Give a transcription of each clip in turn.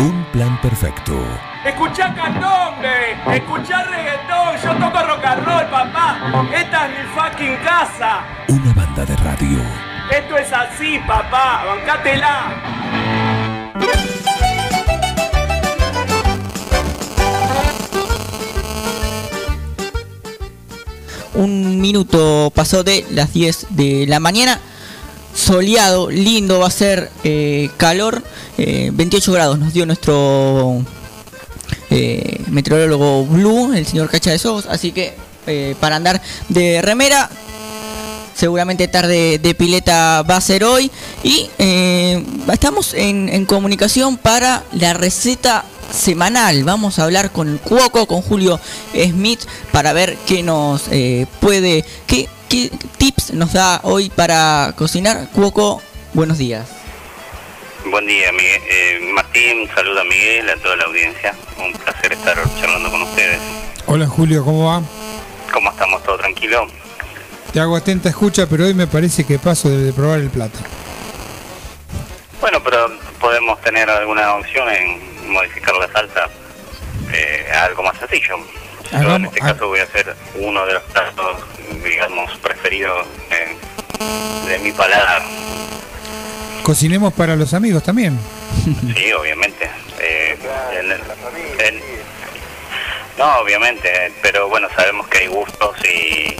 Un plan perfecto. Escuchá candombe, escuchá reggaetón, yo toco rock and roll, papá. Esta es mi fucking casa. Una banda de radio. Esto es así, papá, bancátela. Un minuto pasó de las 10 de la mañana. Soleado, lindo, va a ser eh, calor. Eh, 28 grados nos dio nuestro eh, meteorólogo Blue, el señor Cacha de Sos. Así que eh, para andar de remera, seguramente tarde de pileta va a ser hoy. Y eh, estamos en, comunicación para la receta semanal. Vamos a hablar con el Cuoco, con Julio Smith, para ver qué nos eh, puede, qué, qué tips nos da hoy para cocinar. Cuoco, buenos días. Buen día, Miguel. Eh, Martín, saluda a Miguel, a toda la audiencia. Un placer estar charlando con ustedes. Hola Julio, ¿cómo va? ¿Cómo estamos? ¿Todo tranquilo? Te hago atenta escucha, pero hoy me parece que paso de, probar el plato. Bueno, pero podemos tener alguna opción en modificar la salsa eh, a algo más sencillo. Yo en este caso voy a hacer uno de los platos, digamos, preferidos eh, de mi paladar. Cocinemos para los amigos también. Sí, obviamente. Eh, en el- en- no, obviamente, pero bueno, sabemos que hay gustos y,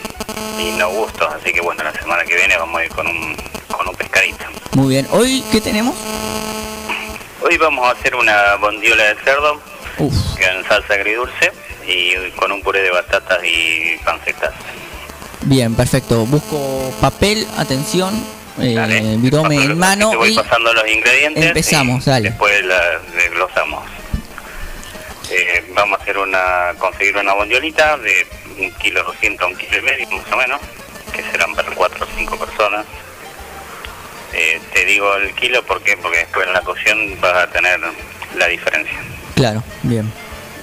y no gustos, así que bueno, la semana que viene vamos a ir con un, con un pescadito. Muy bien. Hoy, ¿qué tenemos? Hoy vamos a hacer una bondiola de cerdo en salsa agridulce y con un puré de batatas y pancetas. bien, perfecto. Busco papel, atención, eh, virome en mano Te voy y pasando los ingredientes. empezamos, y dale. Después la desglosamos. Eh, vamos a hacer una, conseguir una bondiolita de un kilo 200 a un kilo y medio más o menos, que serán para 4 o 5 personas. Eh, te digo el kilo ¿por qué? porque después en la cocción vas a tener la diferencia. claro, bien.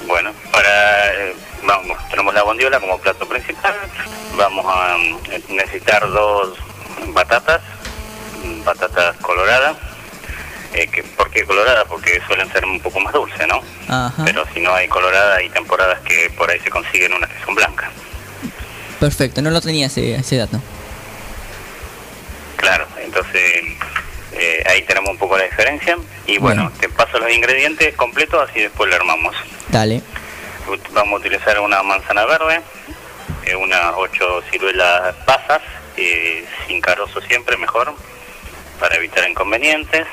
Bueno, para eh, vamos, tenemos la bondiola como plato principal. Vamos a mm, necesitar dos batatas, batatas coloradas. Eh, que, ¿Por qué coloradas? Porque suelen ser un poco más dulces, ¿no? Ajá. Pero si no hay colorada, hay temporadas que por ahí se consiguen unas que son blancas. Perfecto, no lo tenía ese, ese dato. Claro, entonces eh, ahí tenemos un poco la diferencia. Y bueno, te paso los ingredientes completos, así después lo armamos. Dale. Vamos a utilizar una manzana verde, eh, unas ocho ciruelas pasas, eh, sin carozo siempre mejor, para evitar inconvenientes.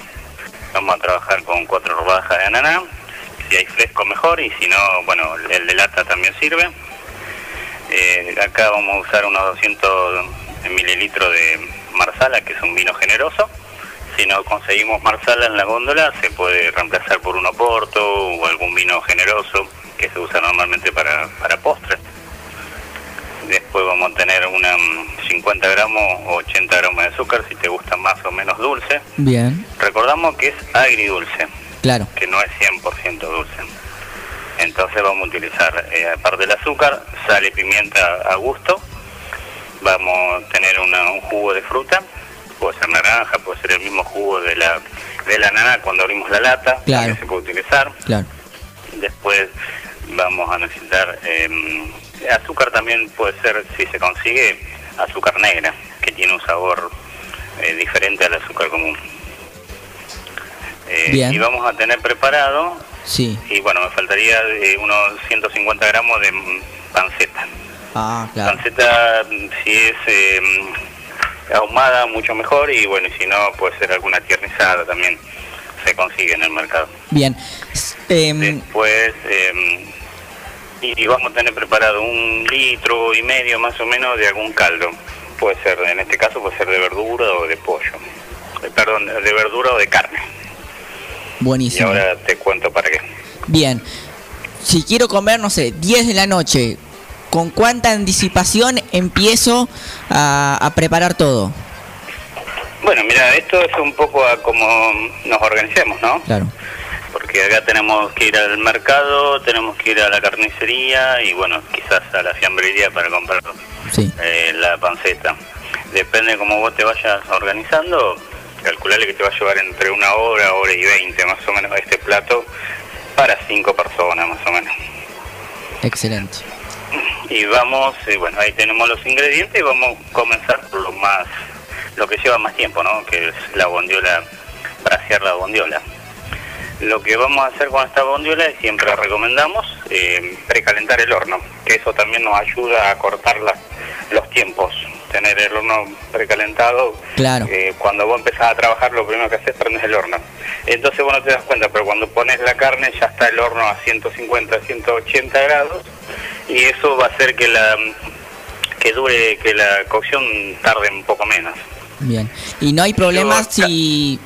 Vamos a trabajar con cuatro rodajas de ananá, si hay fresco mejor y si no, bueno, el de lata también sirve. Eh, acá vamos a usar unos 200 mililitros de marsala, que es un vino generoso. Si no conseguimos marsala en la góndola, se puede reemplazar por un oporto o algún vino generoso que se usa normalmente para, para postres. Después vamos a tener una mm, 50 gramos o 80 gramos de azúcar si te gusta más o menos dulce. Bien, Recordamos que es agridulce, claro. que no es 100% dulce. Entonces vamos a utilizar, eh, aparte del azúcar, sal y pimienta a gusto. Vamos a tener una- un jugo de fruta, puede ser naranja, puede ser el mismo jugo de la, de la nana cuando abrimos la lata, Claro. también se puede utilizar. Claro. Después vamos a necesitar eh, azúcar también puede ser, si se consigue, azúcar negra, que tiene un sabor eh, diferente al azúcar común. Eh, Bien. y vamos a tener preparado, Sí. y bueno, me faltaría eh, unos 150 gramos de panceta. Ah, claro. Panceta, si es eh, ahumada, mucho mejor, y bueno, y si no, puede ser alguna tiernizada también, se consigue en el mercado. Bien. Em, Después, eh, y y vamos a tener preparado un litro y medio más o menos de algún caldo. Puede ser, en este caso, puede ser de verdura o de pollo. Eh, Perdón, de verdura o de carne. Y buenísimo. ahora te cuento para qué. Bien. Si quiero comer, no sé, 10 de la noche, ¿con cuánta anticipación empiezo a, a preparar todo? Bueno, mira, esto es un poco a cómo nos organicemos, ¿no? Claro. Porque acá tenemos que ir al mercado, tenemos que ir a la carnicería y bueno, quizás a la fiambrería para comprar Sí. eh, la panceta. Depende de cómo vos te vayas organizando, calculale que te va a llevar entre una hora, hora y veinte más o menos este plato cinco personas más o menos. Excelente. Y vamos, eh, bueno, ahí tenemos los ingredientes y vamos a comenzar por lo más, lo que lleva más tiempo, ¿no? Que es la bondiola, brasear la bondiola. Lo que vamos a hacer con esta bondiola es siempre recomendamos eh, precalentar el horno, que eso también nos ayuda a cortar las- los tiempos. Tener el horno precalentado, Claro. eh, cuando vos empezás a trabajar lo primero que haces es prendes el horno. Entonces vos no te das cuenta, pero cuando pones la carne ya está el horno a 150, 180 grados y eso va a hacer que la que dure, que la cocción tarde un poco menos. Bien. Y no hay problemas Yo- si...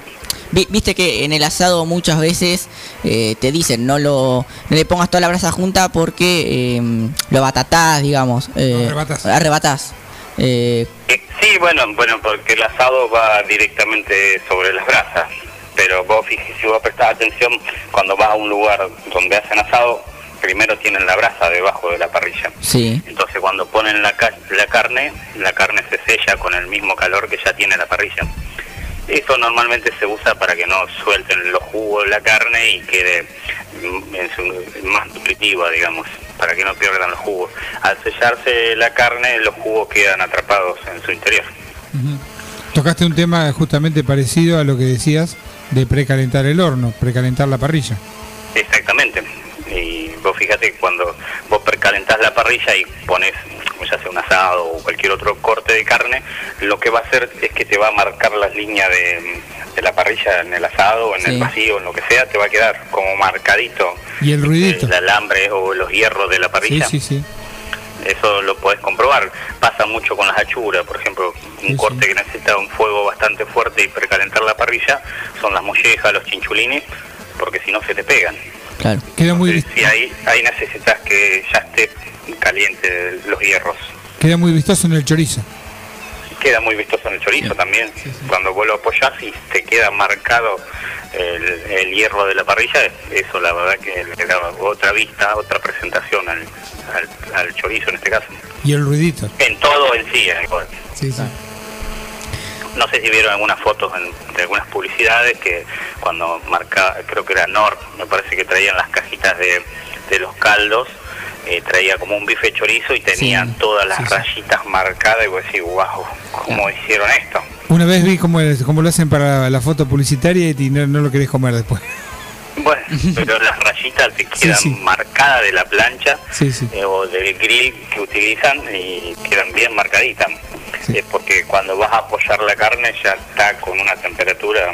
vi- Viste que en el asado muchas veces eh, te dicen no lo no le pongas toda la brasa junta porque eh, lo batatás, digamos. eh, arrebatás. arrebatás. Eh, Eh, Sí, bueno, bueno, porque el asado va directamente sobre las brasas, pero vos si vos prestás atención, cuando vas a un lugar donde hacen asado, primero tienen la brasa debajo de la parrilla. sí, Entonces cuando ponen la, ca- la carne, la carne se sella con el mismo calor que ya tiene la parrilla. Eso normalmente se usa para que no suelten los jugos de la carne y quede mm, en su- más nutritiva, digamos, para que no pierdan los jugos. Al sellarse la carne, los jugos quedan atrapados en su interior. Ujú. Tocaste un tema justamente parecido a lo que decías de precalentar el horno, precalentar la parrilla. Exactamente. Y vos fíjate que cuando vos precalentás la parrilla y pones, ya sea un asado o cualquier otro corte de carne, lo que va a hacer es que te va a marcar las líneas de, de la parrilla en el asado, en Sí. el vacío, en lo que sea, te va a quedar como marcadito Y el ruidito. el alambre o los hierros de la Sí, parrilla. sí, sí. Eso lo podés comprobar. Pasa mucho con las achuras, por ejemplo, un Sí, corte sí. que necesita un fuego bastante fuerte y precalentar la parrilla son las mollejas, los chinchulines, porque si no se te pegan. claro. Queda muy, si ahí, ahí necesitas que ya esté caliente los hierros. queda muy vistoso en el chorizo. Queda muy vistoso en el chorizo también. Cuando vos lo apoyás y te queda marcado el, el hierro de la parrilla, eso la verdad que le da otra vista, otra presentación al, al, al chorizo en este caso. Y el ruidito. En todo en sí. en el. Sí, sí. No sé si vieron algunas fotos en- de algunas publicidades que cuando marca, creo que era Nord, me parece que traían las cajitas de, de los caldos, eh, traía como un bife chorizo y tenían Sí, todas las sí, sí. rayitas marcadas y vos decís, wow, ¿cómo hicieron esto? Una vez vi cómo, es- cómo lo hacen para la foto publicitaria y no, no lo querés comer después. Bueno, pero las rayitas te quedan marcadas de la plancha eh, o del grill que utilizan y quedan bien marcaditas. Es porque cuando vas a apoyar la carne ya está con una temperatura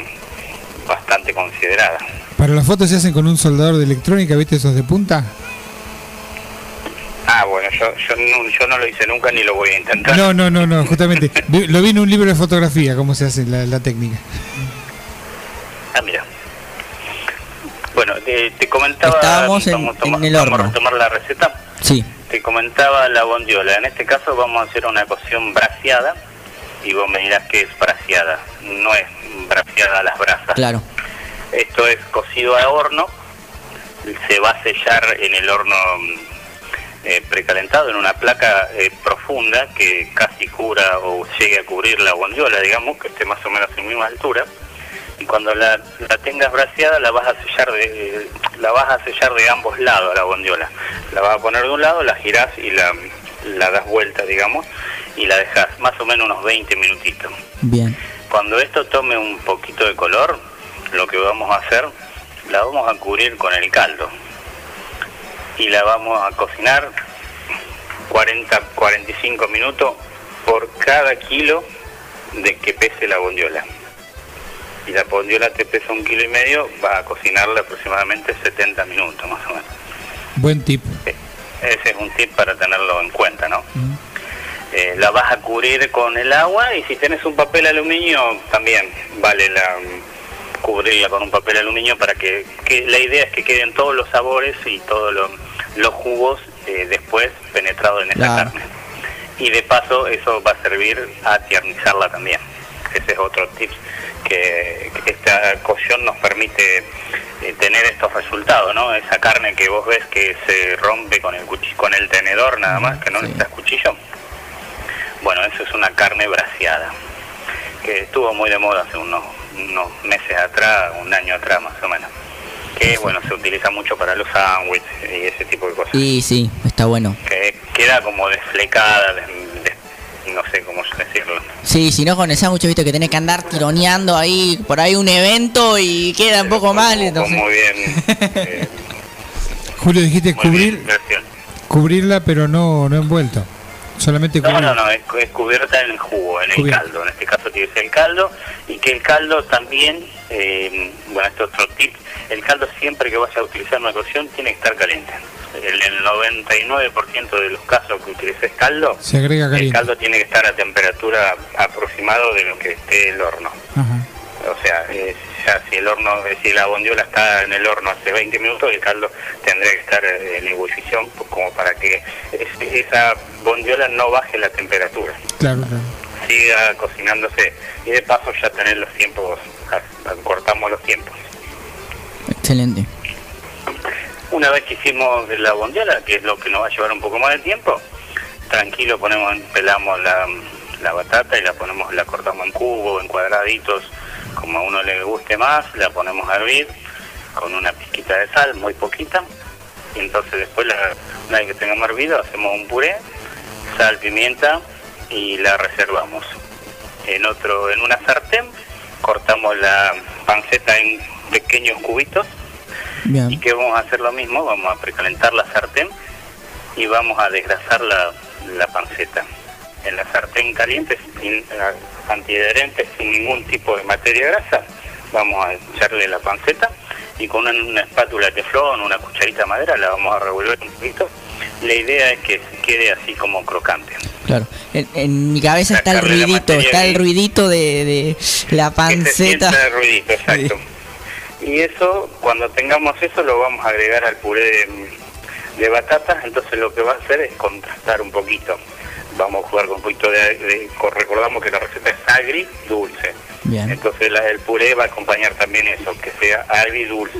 bastante considerada. Para las fotos se hacen con un soldador de electrónica, ¿viste esos de punta? Yo, yo, no, yo no lo hice nunca ni lo voy a intentar. No, no, no, no, justamente. Lo vi en un libro de fotografía, cómo se hace la, la técnica. Ah, mira. Bueno, te, te comentaba... Estábamos en- vamos a tomar- en el vamos a horno. retomar la receta. Sí, Te comentaba la bondiola. En este caso vamos a hacer una cocción braseada. Y vos me dirás que es braseada. No es braseada a las brasas. claro. Esto es cocido a horno. Se va a sellar en el horno eh, precalentado en una placa eh, profunda que casi cubra o llegue a cubrir la bondiola, digamos, que esté más o menos en misma altura. Y cuando la, la tengas braseada la vas a sellar de la vas a sellar de ambos lados a la bondiola. La vas a poner de un lado, la girás y la, la das vuelta, digamos, y la dejas más o menos unos 20 minutitos. Bien. Cuando esto tome un poquito de color, lo que vamos a hacer, la vamos a cubrir con el caldo. Y la vamos a cocinar 40, 45 minutos por cada kilo de que pese la bondiola. Si la bondiola te pesa un kilo y medio, vas a cocinarla aproximadamente 70 minutos más o menos. Buen tip. Eh, Ese es un tip para tenerlo en cuenta, ¿no? Eh, la vas a cubrir con el agua y si tenés un papel aluminio también vale la cubrirla con un papel aluminio para que, que la idea es que queden todos los sabores y todos los, los jugos eh, después penetrados en esa Claro. carne. Y de paso eso va a servir a tiernizarla también. Ese es otro tip que, que esta cocción nos permite eh, tener estos resultados, ¿no? Esa carne que vos ves que se rompe con el cuchi- con el tenedor nada más, que no Sí. necesitas cuchillo. Bueno, eso es una carne braseada, que estuvo muy de moda hace unos, unos meses atrás, un año atrás más o menos. Que bueno, se utiliza mucho para los sándwiches y ese tipo de cosas. Y sí, está bueno. Que queda como desflecada, des- des- no sé cómo decirlo. Sí, si no con el sándwich, viste que tenés que andar tironeando ahí por ahí un evento y queda un poco mal. Entonces... Muy bien. eh, Julio, dijiste muy cubrir, bien cubrirla, pero no, no envuelto. Solamente No, cubrir. no, no, es, es cubierta en el jugo, en el caldo. En este caso tiene que ser el caldo y que el caldo también, eh, bueno, este otro tip, el caldo siempre que vayas a utilizar una cocción tiene que estar caliente. En el 99% de los casos que utilices caldo, Se agrega el caldo tiene que estar a temperatura aproximado de lo que esté el horno. Ajá. O sea, eh, ya si el horno, eh, si la bondiola está en el horno hace 20 minutos, el caldo tendría que estar en ebullición pues, como para que es- esa bondiola no baje la temperatura, Claro, claro. siga cocinándose y de paso ya tener los tiempos, cortamos los tiempos. Excelente. Una vez que hicimos la bondiola, que es lo que nos va a llevar un poco más de tiempo, tranquilo ponemos, pelamos la, la batata y la ponemos, la cortamos en cubo, en cuadraditos, como a uno le guste más, la ponemos a hervir con una pizquita de sal, muy poquita, y entonces después, la, una vez que tengamos hervido, hacemos un puré, sal, pimienta y la reservamos. En otro, en una sartén, cortamos la panceta en pequeños cubitos y que vamos a hacer lo mismo, vamos a precalentar la sartén y vamos a desgrasar la, la panceta. En la sartén caliente, sin, antiadherente, sin ningún tipo de materia grasa, vamos a echarle la panceta y con una, una espátula de teflón, una cucharita de madera, la vamos a revolver un poquito. La idea es que quede así como crocante. Claro. En, en mi cabeza está el ruidito, está el ruidito de, de la panceta. el ruidito, exacto. Y eso, cuando tengamos eso, lo vamos a agregar al puré de, de batatas, entonces lo que va a hacer es contrastar un poquito. Vamos a jugar con un poquito de, de- recordamos que la receta es agri dulce. Bien. Entonces la- el puré va a acompañar también eso, que sea agri dulce,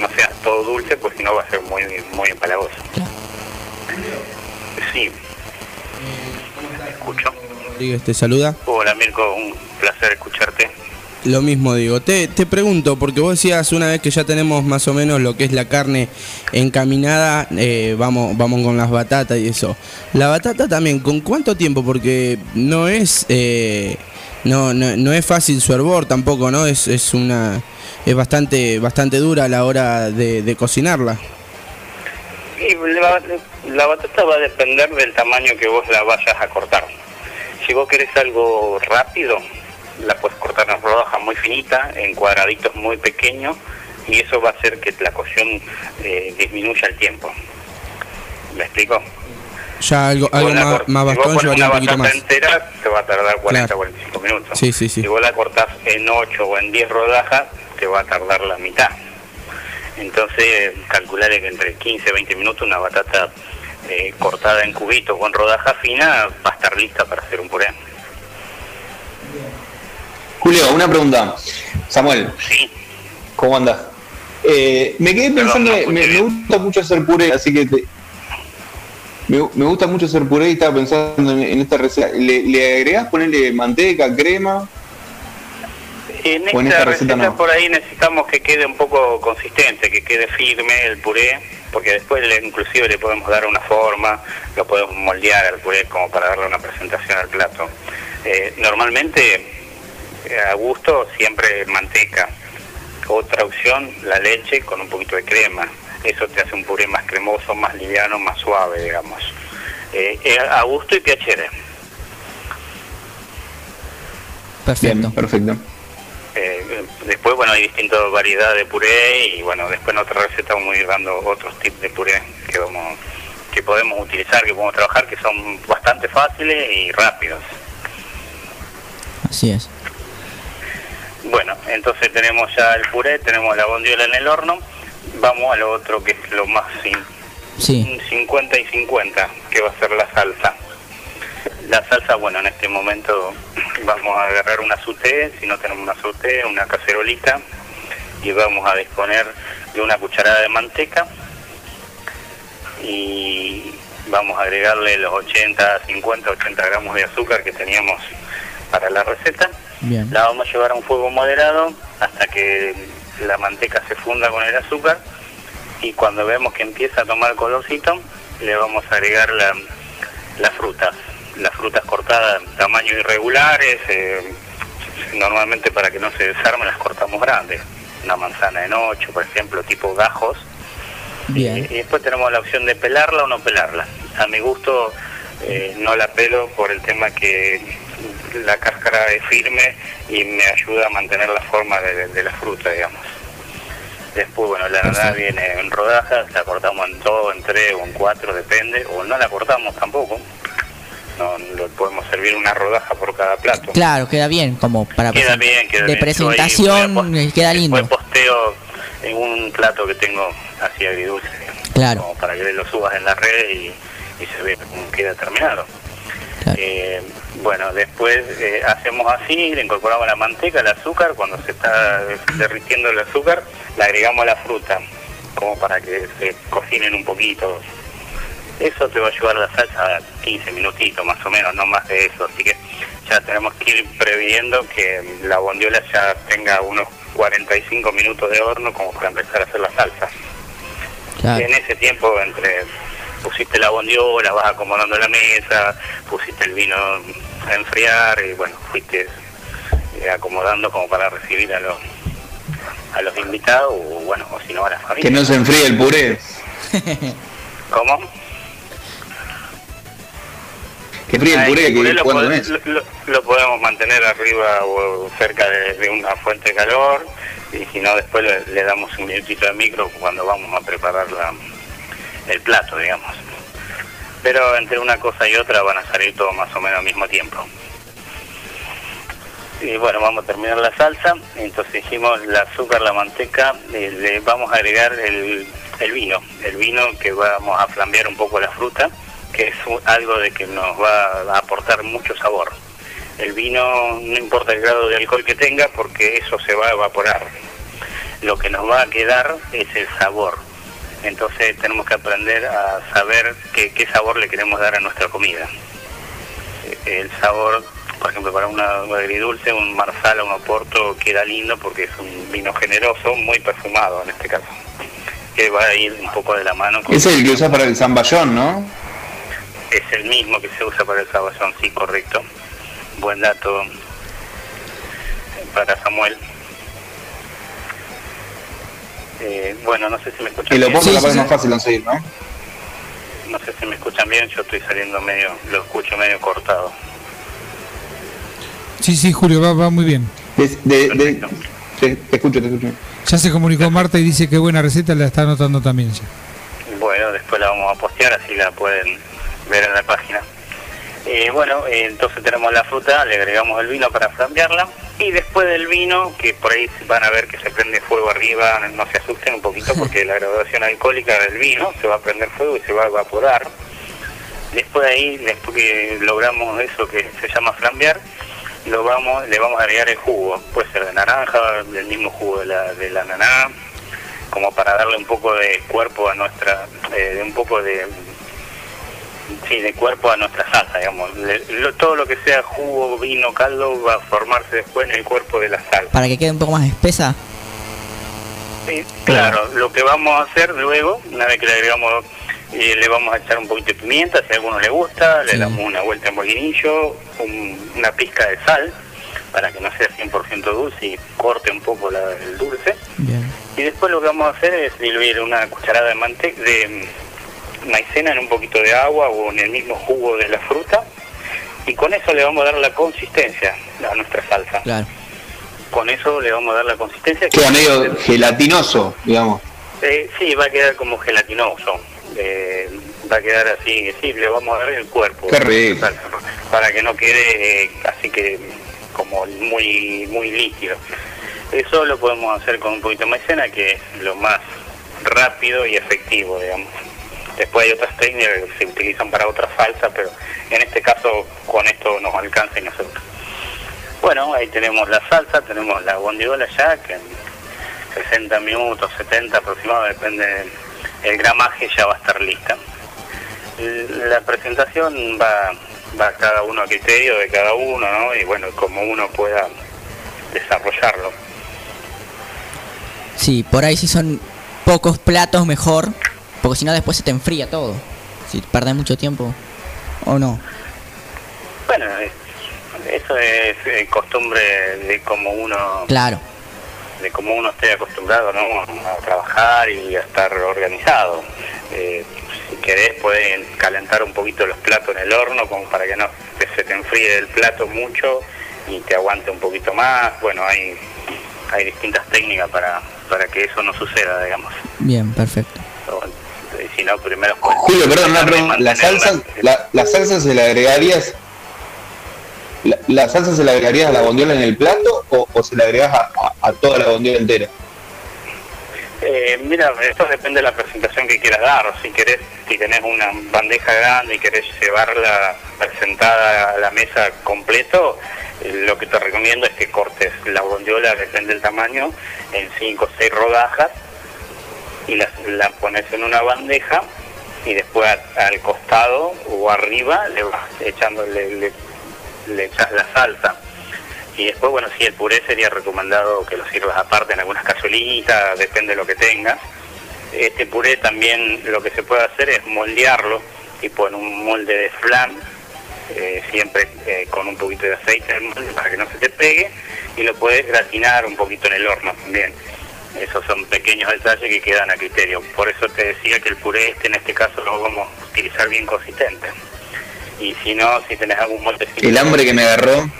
no sea todo dulce, porque si no va a ser muy muy empalagoso. Claro. Sí. Escucho. Rodríguez te saluda. Hola Mirko, un placer escucharte. Lo mismo digo, te, te pregunto, porque vos decías una vez que ya tenemos más o menos lo que es la carne encaminada, eh, vamos, vamos con las batatas y eso. La batata también, ¿con cuánto tiempo? Porque no es eh, no, no, no es fácil su hervor tampoco, ¿no? Es, es una es bastante bastante dura a la hora de, de cocinarla. Y la, la batata va a depender del tamaño que vos la vayas a cortar. Si vos querés algo rápido, la puedes cortar en rodajas muy finitas, en cuadraditos muy pequeños, y eso va a hacer que la cocción eh, disminuya el tiempo. ¿Me explico? Ya algo, algo más, más si vos bastón pones llevaría un una poquito batata más. entera, te va a tardar 40, Claro. 45 minutos. Sí, sí, sí. Si vos la cortás en 8 o en 10 rodajas, te va a tardar la mitad. Entonces, calcularle que entre 15 y 20 minutos una batata eh, cortada en cubitos en rodaja fina va a estar lista para hacer un puré. Julio, una pregunta. Samuel, Sí, ¿cómo andas? Eh, me quedé pensando, me, gusta mucho hacer puré, así que te- me, me gusta mucho hacer puré y estaba pensando en, en esta receta. ¿Le, le agregás ponerle manteca, crema? En en esta esta receta, receta no. por ahí necesitamos que quede un poco consistente, que quede firme el puré, porque después le- inclusive le podemos dar una forma, lo podemos moldear al puré como para darle una presentación al plato. Eh, normalmente, eh, a gusto, siempre manteca. Otra opción, la leche con un poquito de crema. Eso te hace un puré más cremoso, más liviano, más suave, digamos. Eh, eh, a gusto y piacere. Perfecto. Bien, perfecto. Eh, después, bueno, hay distintas variedades de puré y bueno, después en otra receta vamos a ir dando otros tips de puré que vamos que podemos utilizar, que podemos trabajar, que son bastante fáciles y rápidos. Así es. Bueno, entonces tenemos ya el puré, tenemos la bondiola en el horno, vamos a lo otro que es lo más sim- Sí. 50 y 50, que va a ser la salsa. La salsa, bueno, en este momento vamos a agarrar una sauté, si no tenemos una sauté, una cacerolita, y vamos a disponer de una cucharada de manteca y vamos a agregarle los 80, 50, 80 gramos de azúcar que teníamos para la receta. Bien. La vamos a llevar a un fuego moderado hasta que la manteca se funda con el azúcar y cuando vemos que empieza a tomar colorcito, le vamos a agregar la, las frutas. Las frutas cortadas en tamaños irregulares, eh, normalmente para que no se desarmen las cortamos grandes. Una manzana en ocho, por ejemplo, tipo gajos. Bien. Y después tenemos la opción de pelarla o no pelarla. A mi gusto eh, no la pelo por el tema que la cáscara es firme y me ayuda a mantener la forma de, de la fruta, digamos. Después, bueno, la ananá viene en rodajas, la cortamos en dos, en tres o en cuatro, depende, o no la cortamos tampoco. No, lo podemos servir una rodaja por cada plato. Claro, queda bien, como para Queda bien, queda de bien. presentación, ahí eh, queda lindo. Después posteo en un plato que tengo así agridulce. Claro. Como para que lo subas en la red y, y se ve cómo queda terminado. Claro. Eh, bueno, después eh, hacemos así, le incorporamos la manteca, el azúcar, cuando se está derritiendo el azúcar, le agregamos la fruta, como para que se cocinen un poquito. Eso te va a ayudar a la salsa 15 minutitos más o menos, no más de eso, así que ya tenemos que ir previendo que la bondiola ya tenga unos 45 minutos de horno como para empezar a hacer la salsa. Claro. En ese tiempo, entre pusiste la bondiola, vas acomodando la mesa, pusiste el vino a enfriar y bueno, fuiste eh, acomodando como para recibir a los a los invitados o bueno, o si no a la familia. Que no se enfríe el puré. ¿Cómo? Que fríe el puré, que lo, es. podemos mantener arriba o cerca de, de una fuente de calor y si no después le, le damos un minutito de micro cuando vamos a preparar la, el plato, digamos. Pero entre una cosa y otra van a salir todo más o menos al mismo tiempo. Y bueno, vamos a terminar la salsa. Entonces hicimos el azúcar, la manteca, eh, le vamos a agregar el, el vino. El vino que vamos a flambear un poco la fruta, que es algo de que nos va a aportar mucho sabor. El vino, no importa el grado de alcohol que tenga, porque eso se va a evaporar. Lo que nos va a quedar es el sabor. Entonces tenemos que aprender a saber qué, qué sabor le queremos dar a nuestra comida. El sabor, por ejemplo, para una agridulce, un marsala, un oporto queda lindo porque es un vino generoso, muy perfumado en este caso. Que va a ir un poco de la mano con... Es el que usás para el zamballón, ¿no? Es el mismo que se usa para el sabazón, sí, correcto. Buen dato para Samuel. Eh, bueno, no sé si me escuchan Y lo bien. oporto Sí, capaz sí, más fácil conseguir, ¿no? No sé si me escuchan bien, yo estoy saliendo medio, lo escucho medio cortado. Sí, sí, Julio, va, va muy bien. De, de- de- te escucho, te escucho. Ya se comunicó Marta y dice que buena receta la está anotando también ya. Bueno, después la vamos a postear, así la pueden ver en la página. Eh, bueno, eh, entonces tenemos la fruta, le agregamos el vino para flambearla y después del vino, que por ahí van a ver que se prende fuego arriba, no se asusten un poquito porque la graduación alcohólica del vino se va a prender fuego y se va a evaporar. Después de ahí, después que logramos eso que se llama flambear, lo vamos, le vamos a agregar el jugo, puede ser de naranja, del mismo jugo de la, de la ananá, como para darle un poco de cuerpo a nuestra, eh, de un poco de, sí, de cuerpo a nuestra salsa, digamos. Le- lo- todo lo que sea jugo, vino, caldo va a formarse después en el cuerpo de la salsa. Para que quede un poco más espesa. Sí, claro, lo que vamos a hacer luego, una vez que le agregamos, eh, le vamos a echar un poquito de pimienta, si a alguno le gusta, le damos una vuelta en molinillo, un- una pizca de sal, para que no sea 100% dulce y corte un poco la- el dulce. Bien. Y después lo que vamos a hacer es diluir una cucharada de manteca, de maicena en un poquito de agua o en el mismo jugo de la fruta. Y con eso le vamos a dar la consistencia a nuestra salsa. Claro. Con eso le vamos a dar la consistencia. Queda medio gelatinoso, digamos. Eh, sí, va a quedar como gelatinoso. Eh, va a quedar así, sí, le vamos a dar el cuerpo. Qué rico. Para, para que no quede eh, así que como muy muy líquido. Eso lo podemos hacer con un poquito de maicena, que es lo más rápido y efectivo, digamos. Después hay otras técnicas que se utilizan para otras salsas, pero en este caso con esto nos alcanza y nosotros. Bueno, ahí tenemos la salsa, tenemos la bondiola ya, que en 60 minutos, 70 aproximadamente, depende del el gramaje, ya va a estar lista. La presentación va, va cada uno a criterio de cada uno, ¿no? Y bueno, como uno pueda desarrollarlo. Sí, por ahí si son pocos platos mejor, porque si no después se te enfría todo. Si perdés mucho tiempo o no. Bueno, es- eso es eh, costumbre de como uno Claro, de cómo uno esté acostumbrado ¿no? a trabajar y a estar organizado. Eh, si querés pueden calentar un poquito los platos en el horno como para que no se te enfríe el plato mucho y te aguante un poquito más. Bueno, hay, hay distintas técnicas para, para que eso no suceda, digamos. bien, perfecto. Si no, primero... pues, Julio, perdón, de pregunta. ¿La salsa, la, la salsa se le agregarías? La, la salsa se le agregarías a la bondiola en el plato o, o se le agregas a, a- a toda la bondiola entera? Eh, mira, esto depende de la presentación que quieras dar. Si querés, si tenés una bandeja grande y querés llevarla presentada a la mesa completo, eh, lo que te recomiendo es que cortes la bondiola, depende del tamaño, en 5 o 6 rodajas y la, la pones en una bandeja y después al costado o arriba le vas echando, le, le- echas la salsa. Y después, bueno, sí, el puré sería recomendado que lo sirvas aparte en algunas cazuelitas, depende de lo que tengas. Este puré también lo que se puede hacer es moldearlo, tipo en un molde de flan, eh, siempre eh, con un poquito de aceite para que no se te pegue, y lo puedes gratinar un poquito en el horno también. Esos son pequeños detalles que quedan a criterio. Por eso te decía que el puré este en este caso lo vamos a utilizar bien consistente. Y si no, si tenés algún moldecito... El hambre que me agarró.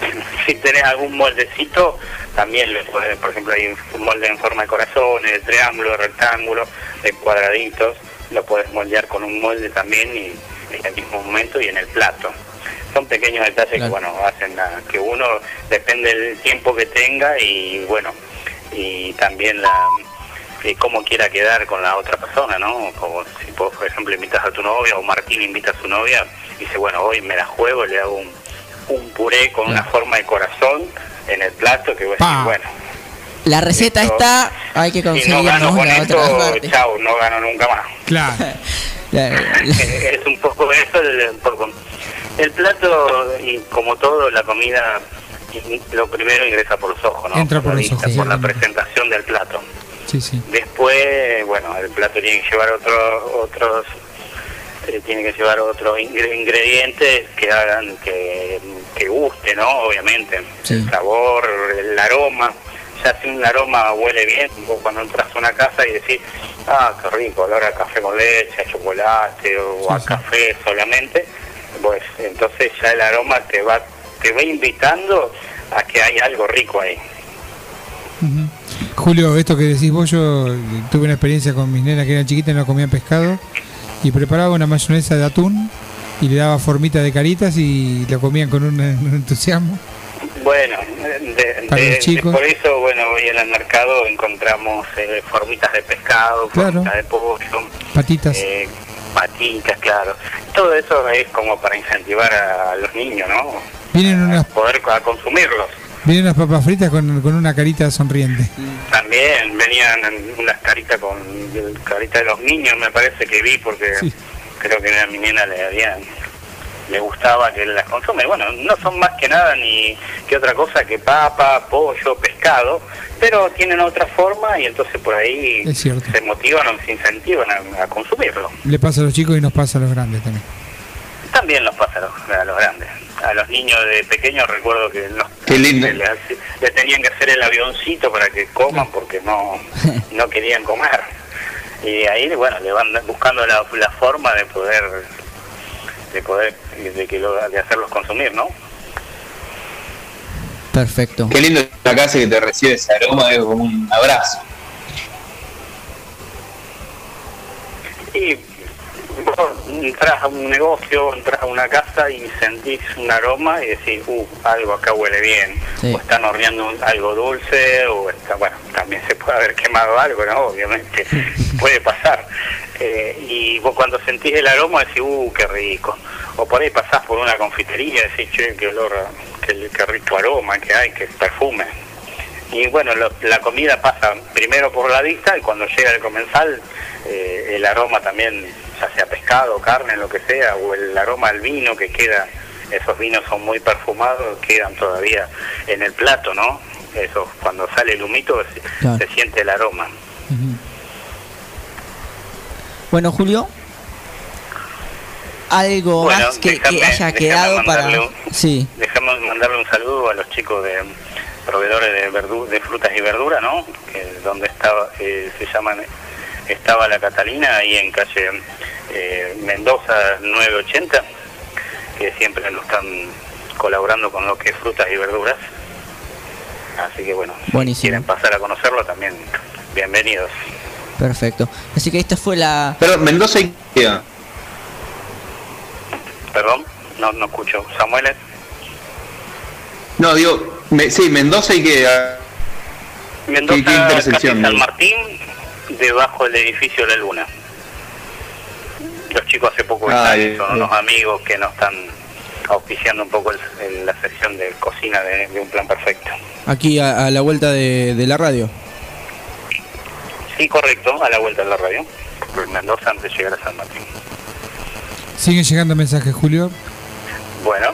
si tenés algún moldecito, también lo puedes, por ejemplo, hay un molde en forma de corazones, de triángulo, de rectángulo, de cuadraditos, lo puedes moldear con un molde también y en el mismo momento y en el plato. Son pequeños detalles que, bueno, hacen a- que uno, depende del tiempo que tenga y, bueno, y también la y cómo quiera quedar con la otra persona, ¿no? Como si vos, por ejemplo, invitas a tu novia o Martín invita a su novia y dice, bueno, hoy me la juego, le hago un, un puré con una forma de corazón en el plato que voy a decir, bueno, La receta Esto- está, hay que si no conseguirnos gano con la otra esto, parte. chao, no gano nunca más. Claro. La- la- es un poco eso, el, el plato y como todo, la comida, lo primero ingresa por los ojos, ¿no? Entra por la los ojos, por la presentación del plato. Sí, sí. Después, bueno, el plato tiene que llevar otros otros eh, tiene que llevar otros ingre- ingredientes que hagan que, que guste, ¿no? Obviamente. Sí. El sabor, el aroma. Ya si un aroma huele bien, vos cuando entras a una casa y decís, ah, qué rico, olor a café con leche, a chocolate o a sí. café solamente, pues entonces ya el aroma te va te va invitando a que hay algo rico ahí. Julio, esto que decís vos, yo tuve una experiencia con mis nenas que eran chiquitas y no comían pescado y preparaba una mayonesa de atún y le daba formita de caritas y lo comían con un, un entusiasmo. Bueno, de- Para de- los chicos. de- por eso, bueno, hoy en el mercado encontramos eh, formitas de pescado, Claro. formitas de pollo, Patitas. eh, patitas, claro. Todo eso es como para incentivar a, los niños, ¿no? Vienen unas, poder a consumirlos. vienen unas papas fritas con, con una carita sonriente. También venían unas caritas con caritas de los niños, me parece que vi, porque Sí. creo que a mi nena le habían le gustaba que las consume. Bueno, no son más que nada ni que otra cosa que papa, pollo, pescado, pero tienen otra forma y entonces por ahí se motivan o se incentivan a, a consumirlo. Le pasa a los chicos y nos pasa a los grandes también. También los pasa a los, a los grandes. A los niños de pequeños recuerdo que los, Qué lindo. le, tenían que hacer el avioncito para que coman porque no, no querían comer. Y ahí, bueno, le van buscando la, la forma de poder de poder de que lo, de hacerlos consumir, ¿no? Perfecto. Qué lindo la casa que te recibe ese aroma, es como un abrazo. Y entras a un negocio, entras a una casa y sentís un aroma y decís, uh, algo acá huele bien. Sí. O están horneando un- algo dulce, o está, bueno, también se puede haber quemado algo, ¿no? Obviamente, puede pasar. Eh, y vos cuando sentís el aroma decís, uh, qué rico. O por ahí pasás por una confitería y decís, che, qué olor, qué, qué rico aroma que hay, qué perfume. Y bueno, lo- la comida pasa primero por la vista y cuando llega el comensal, eh, el aroma también, ya sea pescado, carne, lo que sea, o el aroma al vino que queda, esos vinos son muy perfumados, quedan todavía en el plato, ¿no? eso, cuando sale el humito se, Claro. se siente el aroma. Bueno, Julio. Algo Bueno, más que, haya quedado para. mandarle un- Sí, Dejamos mandarle un saludo a los chicos de proveedores de, verdu- de frutas y verduras, ¿no? Que donde estaba, eh, se llaman, estaba la Catalina, ahí en calle eh, Mendoza 980, que siempre nos están colaborando con lo que es frutas y verduras. Así que bueno, si Buenísimo. quieren pasar a conocerlo también, bienvenidos. perfecto. Así que esta fue la. Pero Mendoza y. Perdón, no, no escucho. Samuel, No, digo, me- sí, Mendoza y. Mendoza, ¿Qué- qué intersección, calle San? Martín, debajo del edificio La Luna. Los chicos hace poco Ah, están, son bien. unos amigos que nos están auspiciando un poco el- el- la sección de cocina de, de un plan perfecto. Aquí a, a la vuelta de, de la radio. Sí, correcto, a la vuelta de la radio. Por Mendoza antes de llegar a San Martín. Siguen llegando mensajes, Julio. Bueno,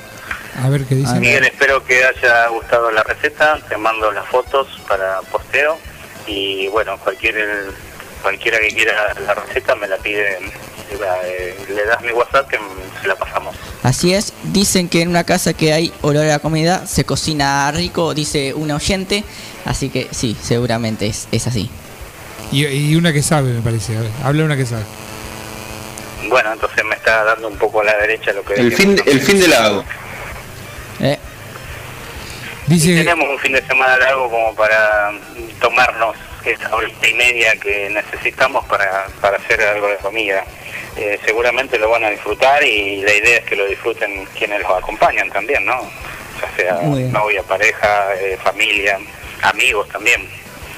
A ver qué dicen. Miguel, espero que haya gustado la receta. Te mando las fotos para posteo. Y bueno, cualquier cualquiera que quiera la receta me la pide. eh, Le das mi WhatsApp que se la pasamos. Así es, dicen que en una casa que hay olor a la comida se cocina rico, dice un oyente, así que sí, seguramente es, es así. Y, y una que sabe, me parece. A ver, habla una que sabe. Bueno, entonces me está dando un poco a la derecha lo que El fin, el fin de lago. Eh, Dice Tenemos un fin de semana largo como para tomarnos esa horita y media que necesitamos para, para hacer algo de comida. Eh, seguramente lo van a disfrutar y la idea es que lo disfruten quienes los acompañan también, ¿no? Ya sea novia, pareja, eh, familia, amigos también.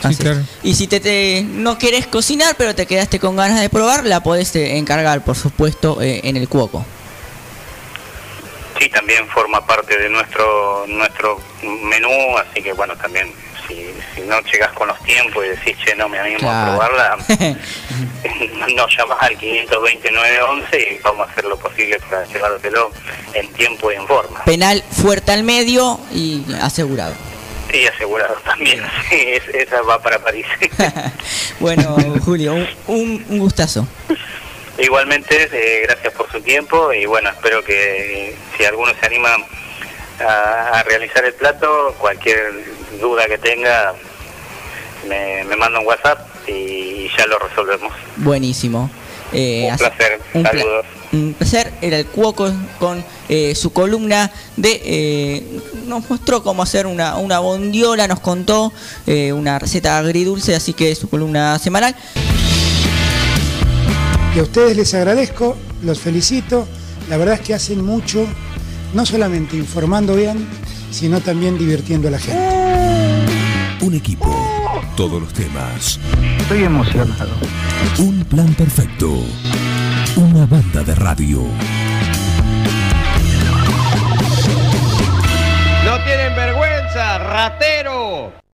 Sí, claro. Y si te, te- no querés cocinar, pero te quedaste con ganas de probar, la podés eh, encargar, por supuesto, eh, en el cuoco. Sí, también forma parte de nuestro nuestro menú, así que bueno, también si, si no llegas con los tiempos y decís, che, no me animo Claro. a probarla, nos llamas al 52911 y vamos a hacer lo posible para llevártelo en tiempo y en forma. Penal fuerte al medio y asegurado. Y asegurado también, sí, es- esa va para París. bueno, Julio, un- un gustazo. Igualmente, eh, gracias por su tiempo y bueno, espero que si alguno se anima a, a realizar el plato, cualquier duda que tenga, me, me manda un WhatsApp y ya lo resolvemos. Buenísimo. Eh, Un placer, un saludos. un placer. Era el Cuoco con eh, su columna de... eh, nos mostró cómo hacer una, una bondiola, nos contó eh, una receta agridulce, así que su columna semanal. Y a ustedes les agradezco, los felicito. La verdad es que hacen mucho, no solamente informando bien, sino también divirtiendo a la gente. Un equipo. Todos los temas. Estoy emocionado. Un plan perfecto. Una banda de radio. No tienen vergüenza, ratero.